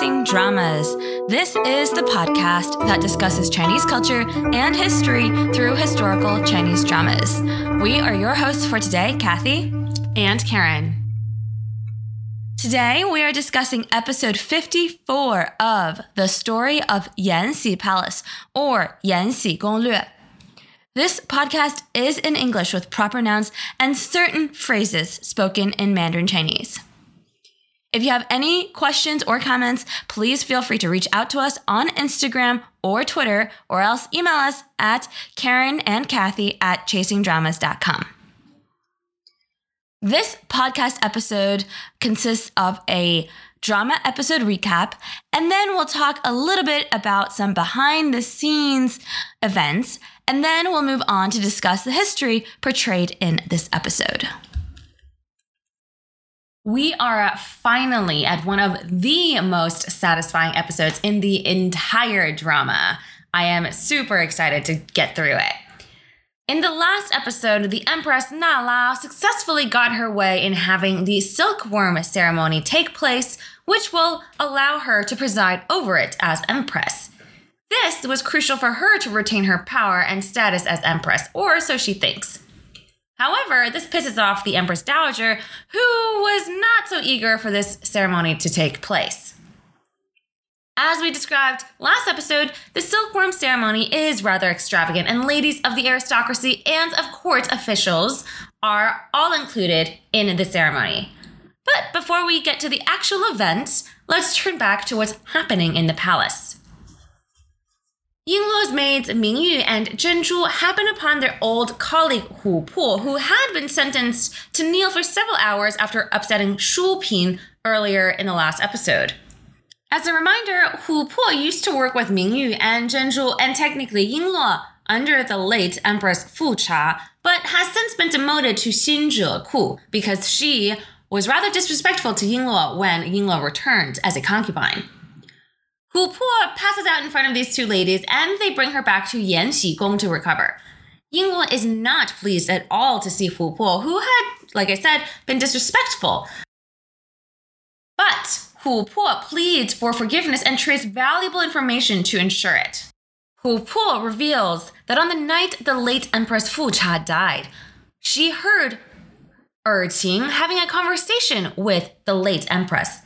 Dramas. This is the podcast that discusses Chinese culture and history through historical Chinese dramas. We are your hosts for today, Kathy and Karen. Today, we are discussing episode 54 of The Story of Yanxi Palace or Yanxi Gonglue. This podcast is in English with proper nouns and certain phrases spoken in Mandarin Chinese. If you have any questions or comments, please feel free to reach out to us on Instagram or Twitter, or else email us at Karen and Kathy at chasingdramas.com. This podcast episode consists of a drama episode recap, and then we'll talk a little bit about some behind the scenes events, and then we'll move on to discuss the history portrayed in this episode. We are finally at one of the most satisfying episodes in the entire drama. I am super excited to get through it. In the last episode, the Empress Nala successfully got her way in having the silkworm ceremony take place, which will allow her to preside over it as Empress. This was crucial for her to retain her power and status as Empress, or so she thinks. However, this pisses off the Empress Dowager, who was not so eager for this ceremony to take place. As we described last episode, the silkworm ceremony is rather extravagant, and ladies of the aristocracy and of court officials are all included in the ceremony. But before we get to the actual event, let's turn back to what's happening in the palace. Yingluo's maids Mingyu and Zhenzhu happen upon their old colleague Hu Po, who had been sentenced to kneel for several hours after upsetting Shu Ping earlier in the last episode. As a reminder, Hu Po used to work with Mingyu and Zhenzhu and technically Yingluo under the late Empress Fu Cha, but has since been demoted to Xinzhe Ku because she was rather disrespectful to Yingluo when Yingluo returned as a concubine. Hu Po passes out in front of these two ladies and they bring her back to Yanxi Gong to recover. Yingluo is not pleased at all to see Hu Po, who had, like I said, been disrespectful. But Hu Po pleads for forgiveness and trades valuable information to ensure it. Hu Po reveals that on the night the late Empress Fu Cha died, she heard Er Qing having a conversation with the late Empress.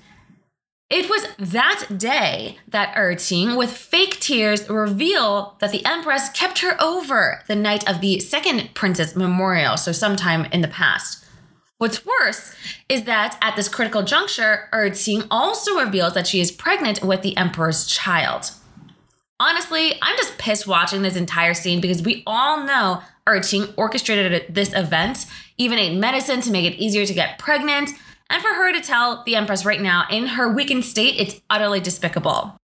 It was that day that Erqing, with fake tears, reveal that the Empress kept her over the night of the second princess memorial, so sometime in the past. What's worse is that at this critical juncture, Erqing also reveals that she is pregnant with the Emperor's child. Honestly, I'm just pissed watching this entire scene because we all know Erqing orchestrated this event, even ate medicine to make it easier to get pregnant, and for her to tell the Empress right now, in her weakened state, it's utterly despicable.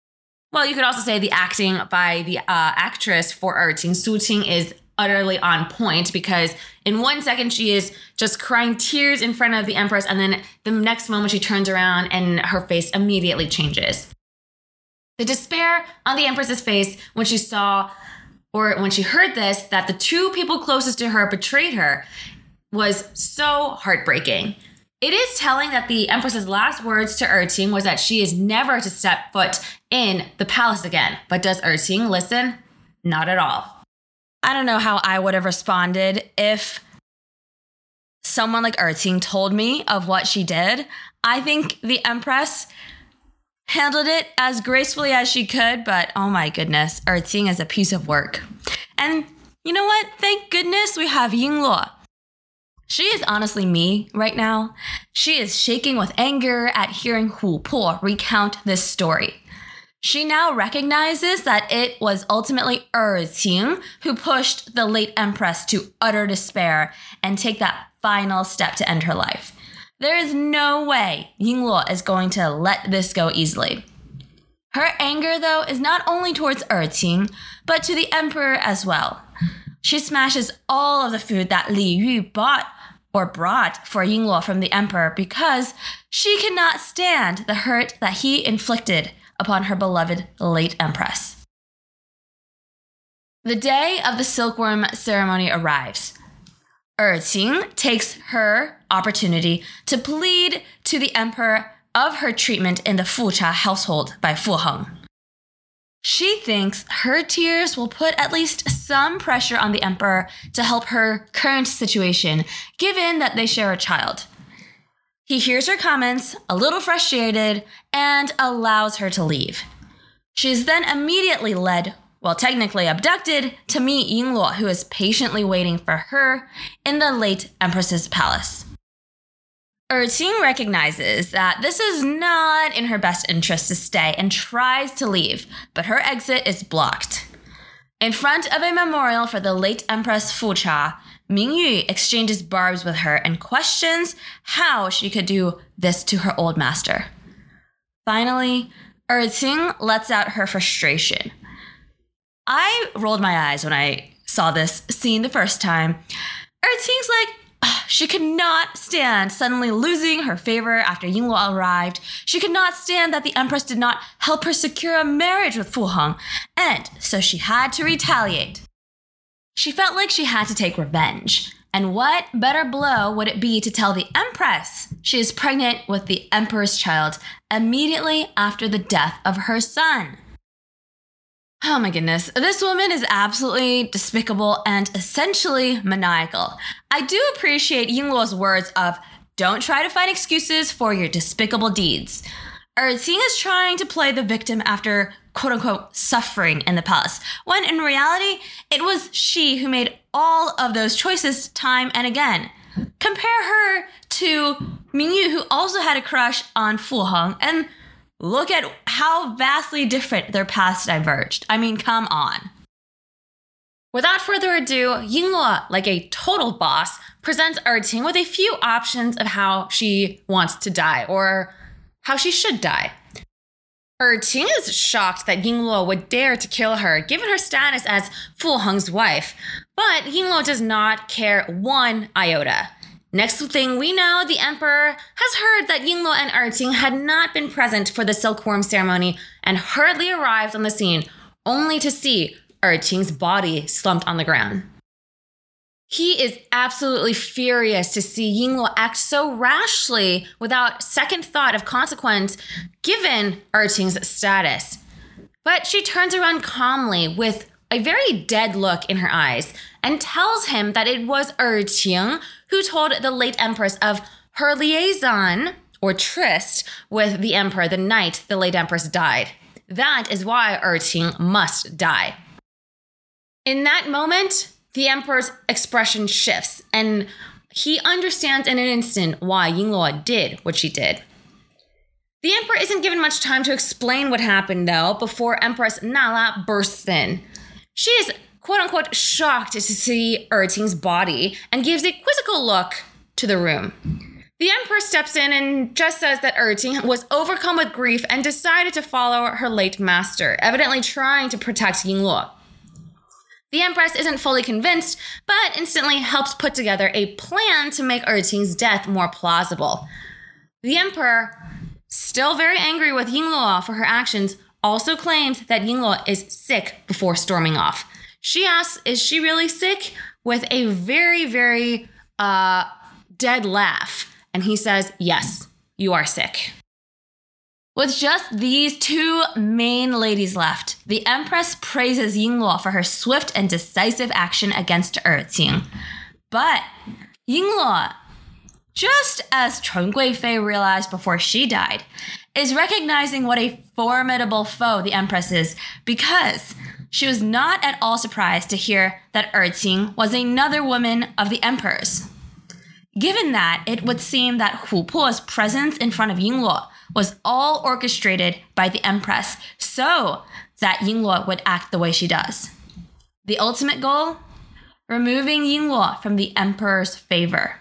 Well, you could also say the acting by the uh, actress for Erqing, Su Qing, is utterly on point because in one second she is just crying tears in front of the Empress, and then the next moment she turns around and her face immediately changes. The despair on the Empress's face when she saw or when she heard this that the two people closest to her betrayed her was so heartbreaking. It is telling that the Empress's last words to Erqing was that she is never to step foot in the palace again. But does Erqing listen? Not at all. I don't know how I would have responded if someone like Erqing told me of what she did. I think the Empress handled it as gracefully as she could, but oh my goodness, Erqing is a piece of work. And you know what? Thank goodness we have Yingluo she is honestly me right now. She is shaking with anger at hearing Hu Po recount this story. She now recognizes that it was ultimately Er Qing who pushed the late empress to utter despair and take that final step to end her life. There is no way Yingluo is going to let this go easily. Her anger, though, is not only towards Er Qing, but to the emperor as well. She smashes all of the food that Li Yu bought or brought for Yingluo from the emperor because she cannot stand the hurt that he inflicted upon her beloved late empress. The day of the silkworm ceremony arrives. Erqing takes her opportunity to plead to the emperor of her treatment in the Fucha household by Fu Heng. She thinks her tears will put at least some pressure on the emperor to help her current situation, given that they share a child. He hears her comments, a little frustrated, and allows her to leave. She is then immediately led, well, technically abducted, to meet Yingluo, who is patiently waiting for her in the late Empress's palace. Erqing recognizes that this is not in her best interest to stay and tries to leave, but her exit is blocked. In front of a memorial for the late Empress Fucha, Mingyu exchanges barbs with her and questions how she could do this to her old master. Finally, Erqing lets out her frustration. I rolled my eyes when I saw this scene the first time. Erqing's like, she could not stand suddenly losing her favor after Yingluo arrived. She could not stand that the Empress did not help her secure a marriage with Fu Heng, and so she had to retaliate. She felt like she had to take revenge. And what better blow would it be to tell the Empress she is pregnant with the Emperor's child immediately after the death of her son? Oh my goodness. This woman is absolutely despicable and essentially maniacal. I do appreciate Yingluo's words of don't try to find excuses for your despicable deeds. Erqing is trying to play the victim after quote unquote suffering in the palace, when in reality, it was she who made all of those choices time and again. Compare her to Mingyu, who also had a crush on Fu Heng, and Look at how vastly different their paths diverged. I mean, come on. Without further ado, Yingluo, like a total boss, presents Erqing with a few options of how she wants to die or how she should die. Erqing is shocked that Yingluo would dare to kill her, given her status as Fu Heng's wife. But Yingluo does not care one iota. Next thing we know, the emperor has heard that Yingluo and Erqing had not been present for the silkworm ceremony and hurriedly arrived on the scene, only to see Erqing's body slumped on the ground. He is absolutely furious to see Yingluo act so rashly without second thought of consequence given Erqing's status. But she turns around calmly with a very dead look in her eyes and tells him that it was Er Erqing who told the late empress of her liaison or tryst with the emperor the night the late empress died. That is why Er Erqing must die. In that moment, the emperor's expression shifts and he understands in an instant why Yingluo did what she did. The emperor isn't given much time to explain what happened though before Empress Nala bursts in. She is quote unquote shocked to see Erqing's body and gives a quizzical look to the room. The Emperor steps in and just says that Erqing was overcome with grief and decided to follow her late master, evidently trying to protect Yingluo. The Empress isn't fully convinced, but instantly helps put together a plan to make Erqing's death more plausible. The Emperor, still very angry with Yingluo for her actions, also claims that Yingluo is sick before storming off. She asks, Is she really sick? with a very, very uh, dead laugh. And he says, Yes, you are sick. With just these two main ladies left, the Empress praises Yingluo for her swift and decisive action against Erqing. But Yingluo, just as Chun Guifei realized before she died, is recognizing what a formidable foe the Empress is because she was not at all surprised to hear that Erqing was another woman of the Emperor's. Given that, it would seem that Hu Po's presence in front of Yingluo was all orchestrated by the Empress so that Yingluo would act the way she does. The ultimate goal? Removing Yingluo from the Emperor's favor.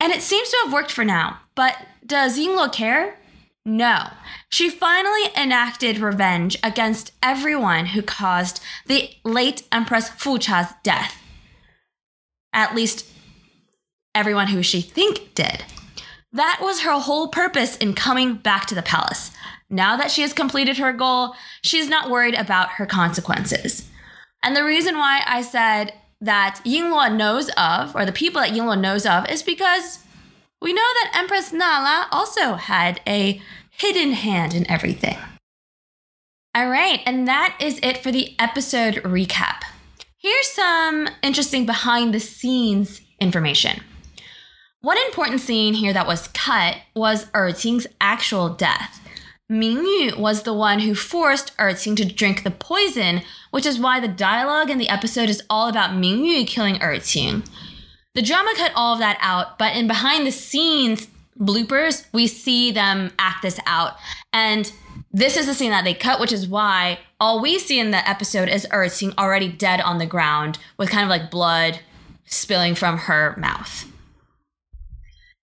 And it seems to have worked for now, but does Yingluo care? No, she finally enacted revenge against everyone who caused the late Empress Fucha's death. At least everyone who she think did. That was her whole purpose in coming back to the palace. Now that she has completed her goal, she's not worried about her consequences. And the reason why I said that Yingluo knows of, or the people that Yingluo knows of, is because we know that Empress Nala also had a hidden hand in everything. All right, and that is it for the episode recap. Here's some interesting behind the scenes information. One important scene here that was cut was Erqing's actual death. Mingyu was the one who forced Erqing to drink the poison, which is why the dialogue in the episode is all about Mingyu killing Erqing. The drama cut all of that out, but in behind the scenes bloopers, we see them act this out. And this is the scene that they cut, which is why all we see in the episode is Erqing already dead on the ground with kind of like blood spilling from her mouth.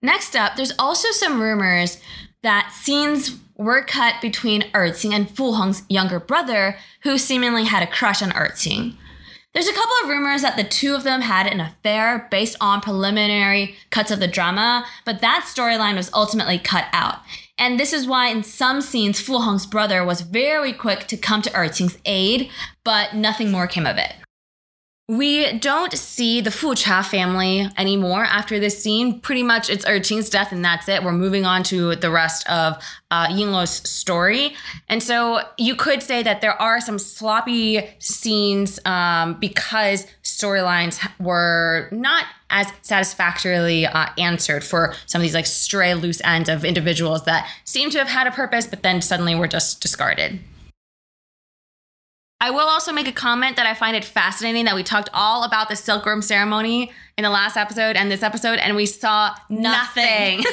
Next up, there's also some rumors that scenes were cut between Erqing and Fu Heng's younger brother, who seemingly had a crush on Erqing. There's a couple of rumors that the two of them had an affair based on preliminary cuts of the drama, but that storyline was ultimately cut out. And this is why in some scenes Fu Heng's brother was very quick to come to Erqing's aid, but nothing more came of it. We don't see the Fu Cha family anymore after this scene. Pretty much it's Erqing's death and that's it. We're moving on to the rest of uh, Yingluo's story. And so you could say that there are some sloppy scenes um, because storylines were not as satisfactorily uh, answered for some of these like stray loose ends of individuals that seem to have had a purpose but then suddenly were just discarded. I will also make a comment that I find it fascinating that we talked all about the silkworm ceremony in the last episode and this episode, and we saw nothing. Nothing.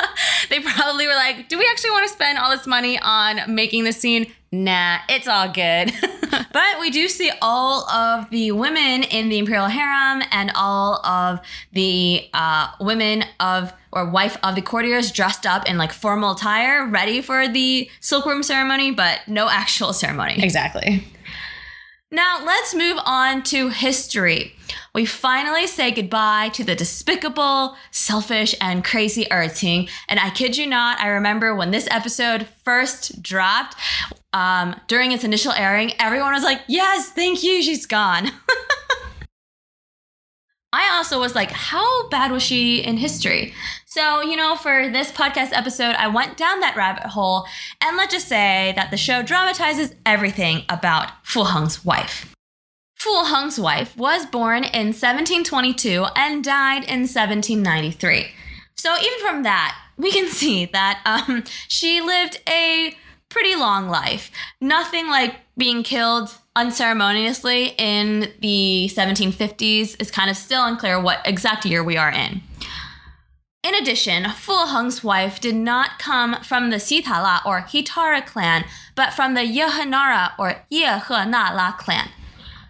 they probably were like, Do we actually want to spend all this money on making the scene? Nah, it's all good. But we do see all of the women in the imperial harem and all of the uh, women of or wife of the courtiers dressed up in like formal attire, ready for the silkworm ceremony, but no actual ceremony. exactly. Now let's move on to history. We finally say goodbye to the despicable, selfish, and crazy Erqing. And I kid you not, I remember when this episode first dropped, um, during its initial airing, everyone was like, yes, thank you, she's gone. I also was like, how bad was she in history? So, you know, for this podcast episode, I went down that rabbit hole, and let's just say that the show dramatizes everything about Fu Heng's wife. Fu Heng's wife was born in 1722 and died in 1793. So, even from that, we can see that um, she lived a pretty long life. Nothing like being killed unceremoniously in the 1750s is kind of still unclear what exact year we are in. In addition, Fu Heng's wife did not come from the Xitala or Hitara clan, but from the Yehenara or Yehenala clan.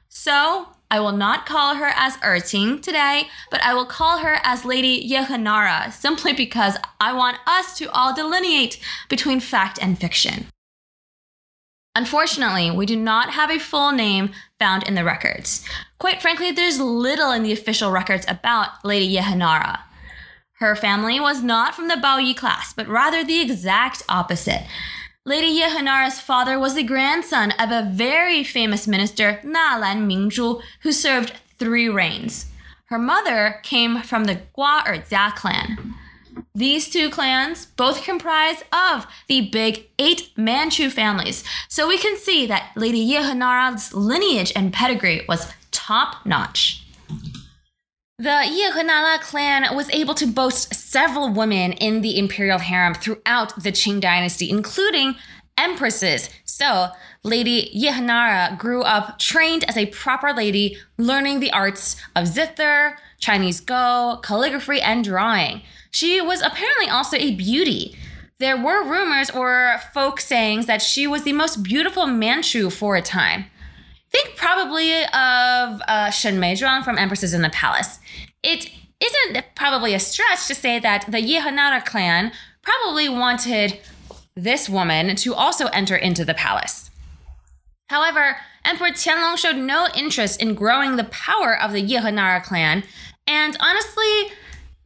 So, I will not call her as Erqing today, but I will call her as Lady Yehenara simply because I want us to all delineate between fact and fiction. Unfortunately, we do not have a full name found in the records. Quite frankly, there's little in the official records about Lady Yehenara. Her family was not from the Baoyi class, but rather the exact opposite. Lady Yehenara's father was the grandson of a very famous minister, Nalan Mingzhu, who served three reigns. Her mother came from the Gua or Jia clan. These two clans both comprise of the big eight Manchu families, so we can see that Lady Yehenara's lineage and pedigree was top notch. The Yehenala clan was able to boast several women in the imperial harem throughout the Qing dynasty, including empresses. So, Lady Yehenara grew up trained as a proper lady, learning the arts of zither, Chinese Go, calligraphy, and drawing. She was apparently also a beauty. There were rumors or folk sayings that she was the most beautiful Manchu for a time. Think probably of uh, Shen Meizhuang from Empresses in the Palace. It isn't probably a stretch to say that the Yehenara clan probably wanted this woman to also enter into the palace. However, Emperor Qianlong showed no interest in growing the power of the Yehenara clan, and honestly,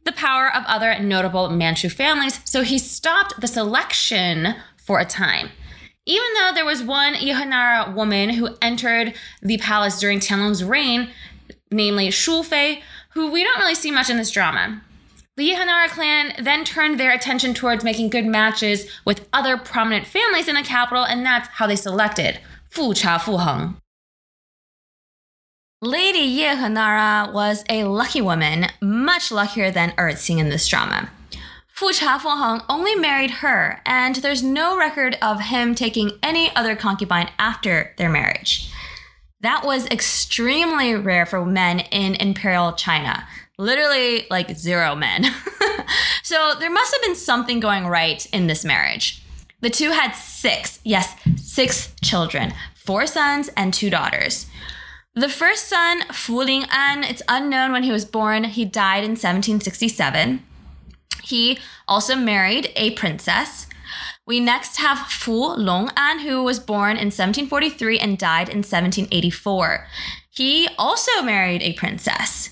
the power of other notable Manchu families, so he stopped the selection for a time. Even though there was one Yehenara woman who entered the palace during Qianlong's reign, namely Shu Fei, who we don't really see much in this drama. The Yehenara clan then turned their attention towards making good matches with other prominent families in the capital, and that's how they selected Fu Cha Fu Heng. Lady Ye Henara was a lucky woman, much luckier than Erqing in this drama. Fu Cha Fu Heng only married her, and there's no record of him taking any other concubine after their marriage. That was extremely rare for men in imperial China. Literally, like zero men. so there must have been something going right in this marriage. The two had six, yes, six children four sons and two daughters. The first son, Fu Ling An, it's unknown when he was born. He died in 1767. He also married a princess. We next have Fu Long An, who was born in 1743 and died in 1784. He also married a princess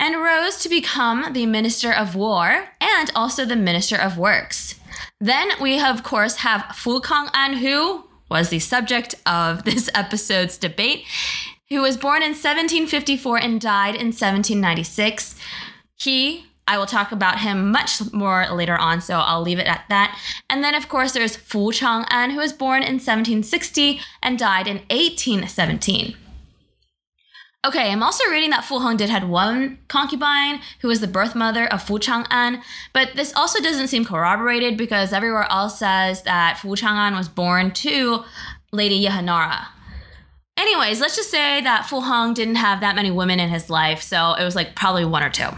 and rose to become the Minister of War and also the Minister of Works. Then we, of course, have Fu Kang An, who was the subject of this episode's debate, who was born in 1754 and died in 1796. He I will talk about him much more later on, so I'll leave it at that. And then, of course, there's Fu Chang'an, who was born in 1760 and died in 1817. Okay, I'm also reading that Fu Heng did had one concubine who was the birth mother of Fu Chang'an, but this also doesn't seem corroborated because everywhere else says that Fu Chang'an was born to Lady Yehenara. Anyways, let's just say that Fu Heng didn't have that many women in his life, so it was like probably one or two.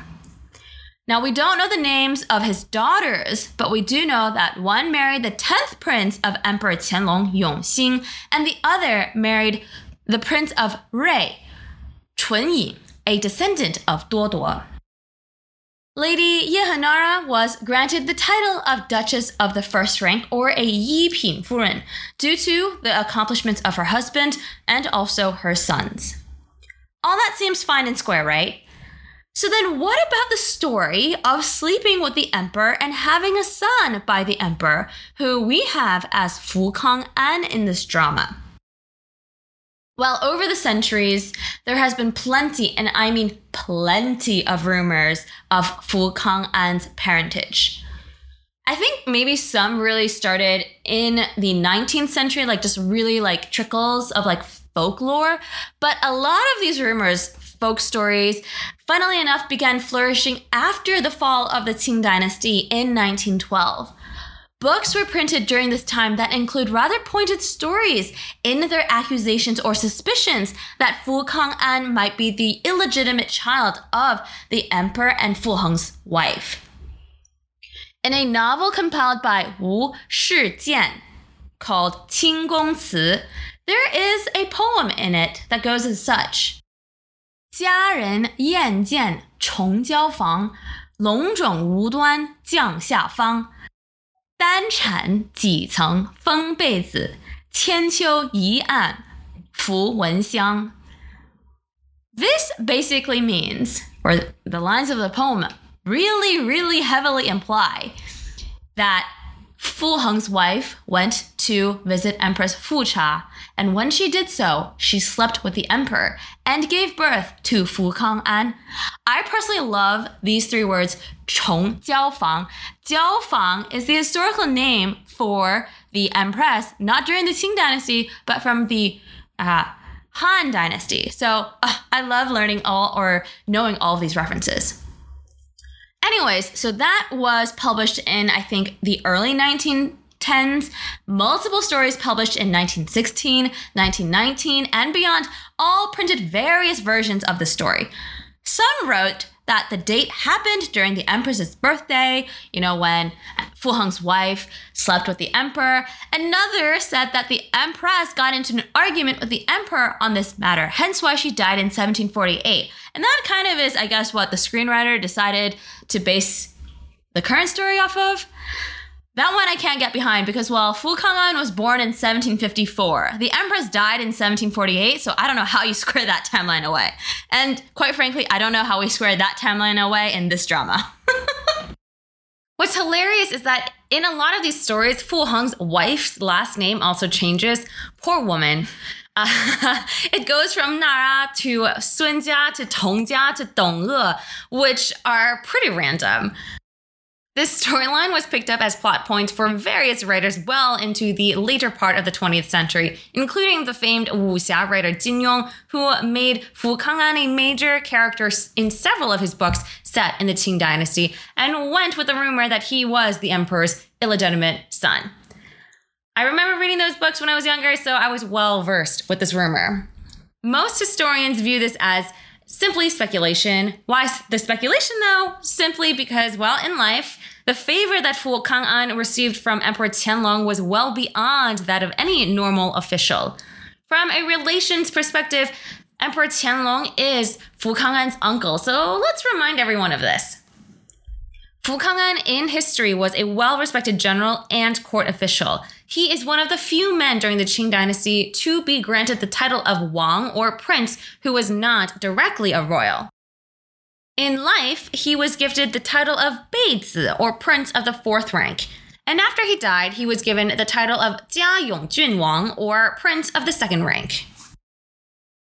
Now, we don't know the names of his daughters, but we do know that one married the 10th prince of Emperor Qianlong, Yongxing, and the other married the prince of Rui, Chunyi, a descendant of Duoduo. Lady Yehenara was granted the title of Duchess of the First Rank or a Yipin Furen due to the accomplishments of her husband and also her sons. All that seems fine and square, right? So then, what about the story of sleeping with the emperor and having a son by the emperor, who we have as Fu Kang An in this drama? Well, over the centuries, there has been plenty, and I mean plenty, of rumors of Fu Kang An's parentage. I think maybe some really started in the 19th century, like just really like trickles of like folklore. But a lot of these rumors folk stories, funnily enough, began flourishing after the fall of the Qing dynasty in 1912. Books were printed during this time that include rather pointed stories in their accusations or suspicions that Fu Kang'an might be the illegitimate child of the emperor and Fu Heng's wife. In a novel compiled by Wu Shijian called Qing Gong Ci, there is a poem in it that goes as such. 家人厌见重交房，龙种无端降下方。单产几层封被子，千秋一案拂蚊香。This basically means, or the lines of the poem really, really heavily imply that Fu Heng's wife went to visit Empress Fu Cha, and when she did so, she slept with the emperor and gave birth to Fu Kang'an. I personally love these three words, Chong Jiao Fang. Jiao Fang is the historical name for the empress, not during the Qing dynasty, but from the uh, Han dynasty. So uh, I love learning all or knowing all of these references. Anyways, so that was published in, I think, the early 1910s. Multiple stories published in 1916, 1919, and beyond all printed various versions of the story. Some wrote that the date happened during the empress's birthday, you know, when Fu Heng's wife slept with the emperor. Another said that the empress got into an argument with the emperor on this matter, hence why she died in 1748. And that kind of is, I guess, what the screenwriter decided to base the current story off of. That one I can't get behind because, well, Fu Kang'an was born in 1754. The Empress died in 1748, so I don't know how you square that timeline away. And quite frankly, I don't know how we square that timeline away in this drama. What's hilarious is that in a lot of these stories, Fu Heng's wife's last name also changes. Poor woman. Uh, it goes from Nara to Sunjia to Tongjia to Dongge, which are pretty random. This storyline was picked up as plot points for various writers well into the later part of the 20th century, including the famed wuxia writer Jin Yong, who made Fu Kang'an a major character in several of his books set in the Qing dynasty, and went with the rumor that he was the emperor's illegitimate son. I remember reading those books when I was younger, so I was well versed with this rumor. Most historians view this as simply speculation. Why the speculation though? Simply because, well, in life, the favor that Fu Kang'an received from Emperor Qianlong was well beyond that of any normal official. From a relations perspective, Emperor Qianlong is Fu Kang'an's uncle, so let's remind everyone of this. Fu Kang'an in history was a well respected general and court official. He is one of the few men during the Qing dynasty to be granted the title of Wang or prince who was not directly a royal. In life, he was gifted the title of Beizi or prince of the fourth rank. And after he died, he was given the title of Jia Yongjun Wang or prince of the second rank.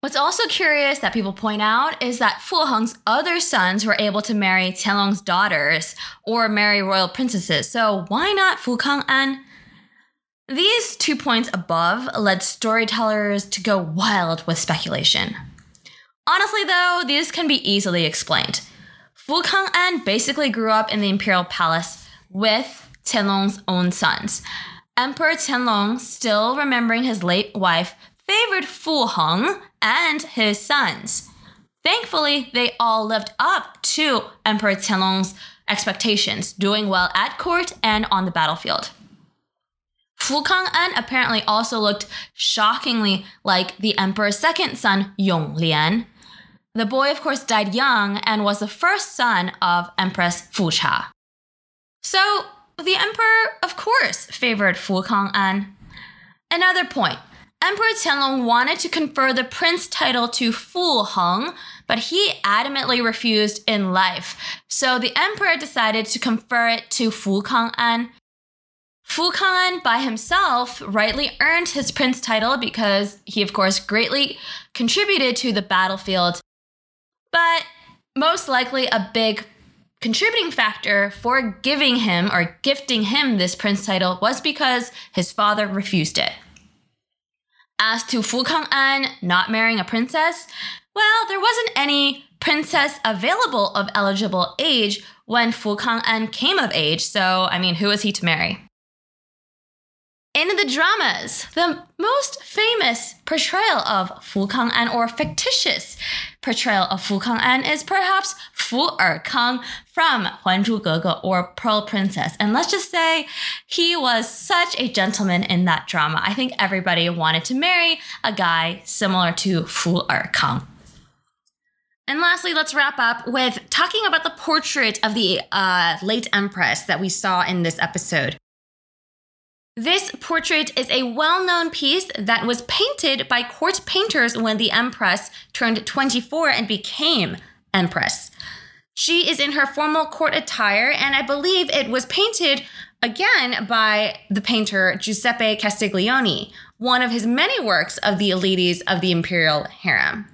What's also curious that people point out is that Fu Heng's other sons were able to marry Qianlong's daughters or marry royal princesses, so why not Fu Kang'an? These two points above led storytellers to go wild with speculation. Honestly, though, these can be easily explained. Fu Kang'an basically grew up in the imperial palace with Qianlong's own sons. Emperor Qianlong, still remembering his late wife, favored Fu Heng and his sons. Thankfully, they all lived up to Emperor Qianlong's expectations, doing well at court and on the battlefield. Fu Kang'an apparently also looked shockingly like the emperor's second son, Yong Lian. The boy, of course, died young and was the first son of Empress Fu Cha. So, the emperor, of course, favored Fu Kang'an. Another point Emperor Qianlong wanted to confer the prince title to Fu Heng, but he adamantly refused in life. So the emperor decided to confer it to Fu Kang'an. Fu Kang'an by himself rightly earned his prince title because he, of course, greatly contributed to the battlefield. But most likely, a big contributing factor for giving him or gifting him this prince title was because his father refused it. As to Fu Kang'an not marrying a princess, well, there wasn't any princess available of eligible age when Fu Kang'an came of age, so I mean, who was he to marry? In the dramas, the most famous portrayal of Fu Kang'an or fictitious portrayal of Fu Kang'an is perhaps Fu Erkang from Huan Zhu Ge or Pearl Princess. And let's just say he was such a gentleman in that drama. I think everybody wanted to marry a guy similar to Fu Erkang. And lastly, let's wrap up with talking about the portrait of the uh, late empress that we saw in this episode. This portrait is a well known piece that was painted by court painters when the Empress turned 24 and became Empress. She is in her formal court attire, and I believe it was painted again by the painter Giuseppe Castiglione, one of his many works of the ladies of the imperial harem.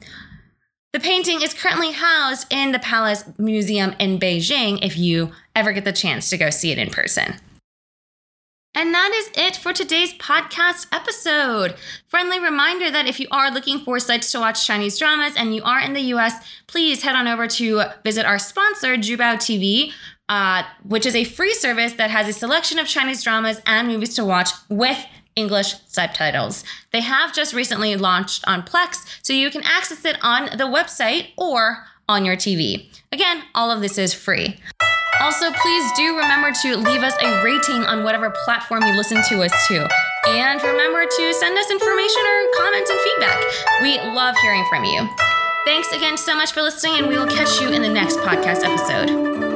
The painting is currently housed in the Palace Museum in Beijing if you ever get the chance to go see it in person. And that is it for today's podcast episode. Friendly reminder that if you are looking for sites to watch Chinese dramas and you are in the US, please head on over to visit our sponsor, Jubao TV, uh, which is a free service that has a selection of Chinese dramas and movies to watch with English subtitles. They have just recently launched on Plex, so you can access it on the website or on your TV. Again, all of this is free. Also, please do remember to leave us a rating on whatever platform you listen to us to. And remember to send us information or comments and feedback. We love hearing from you. Thanks again so much for listening, and we will catch you in the next podcast episode.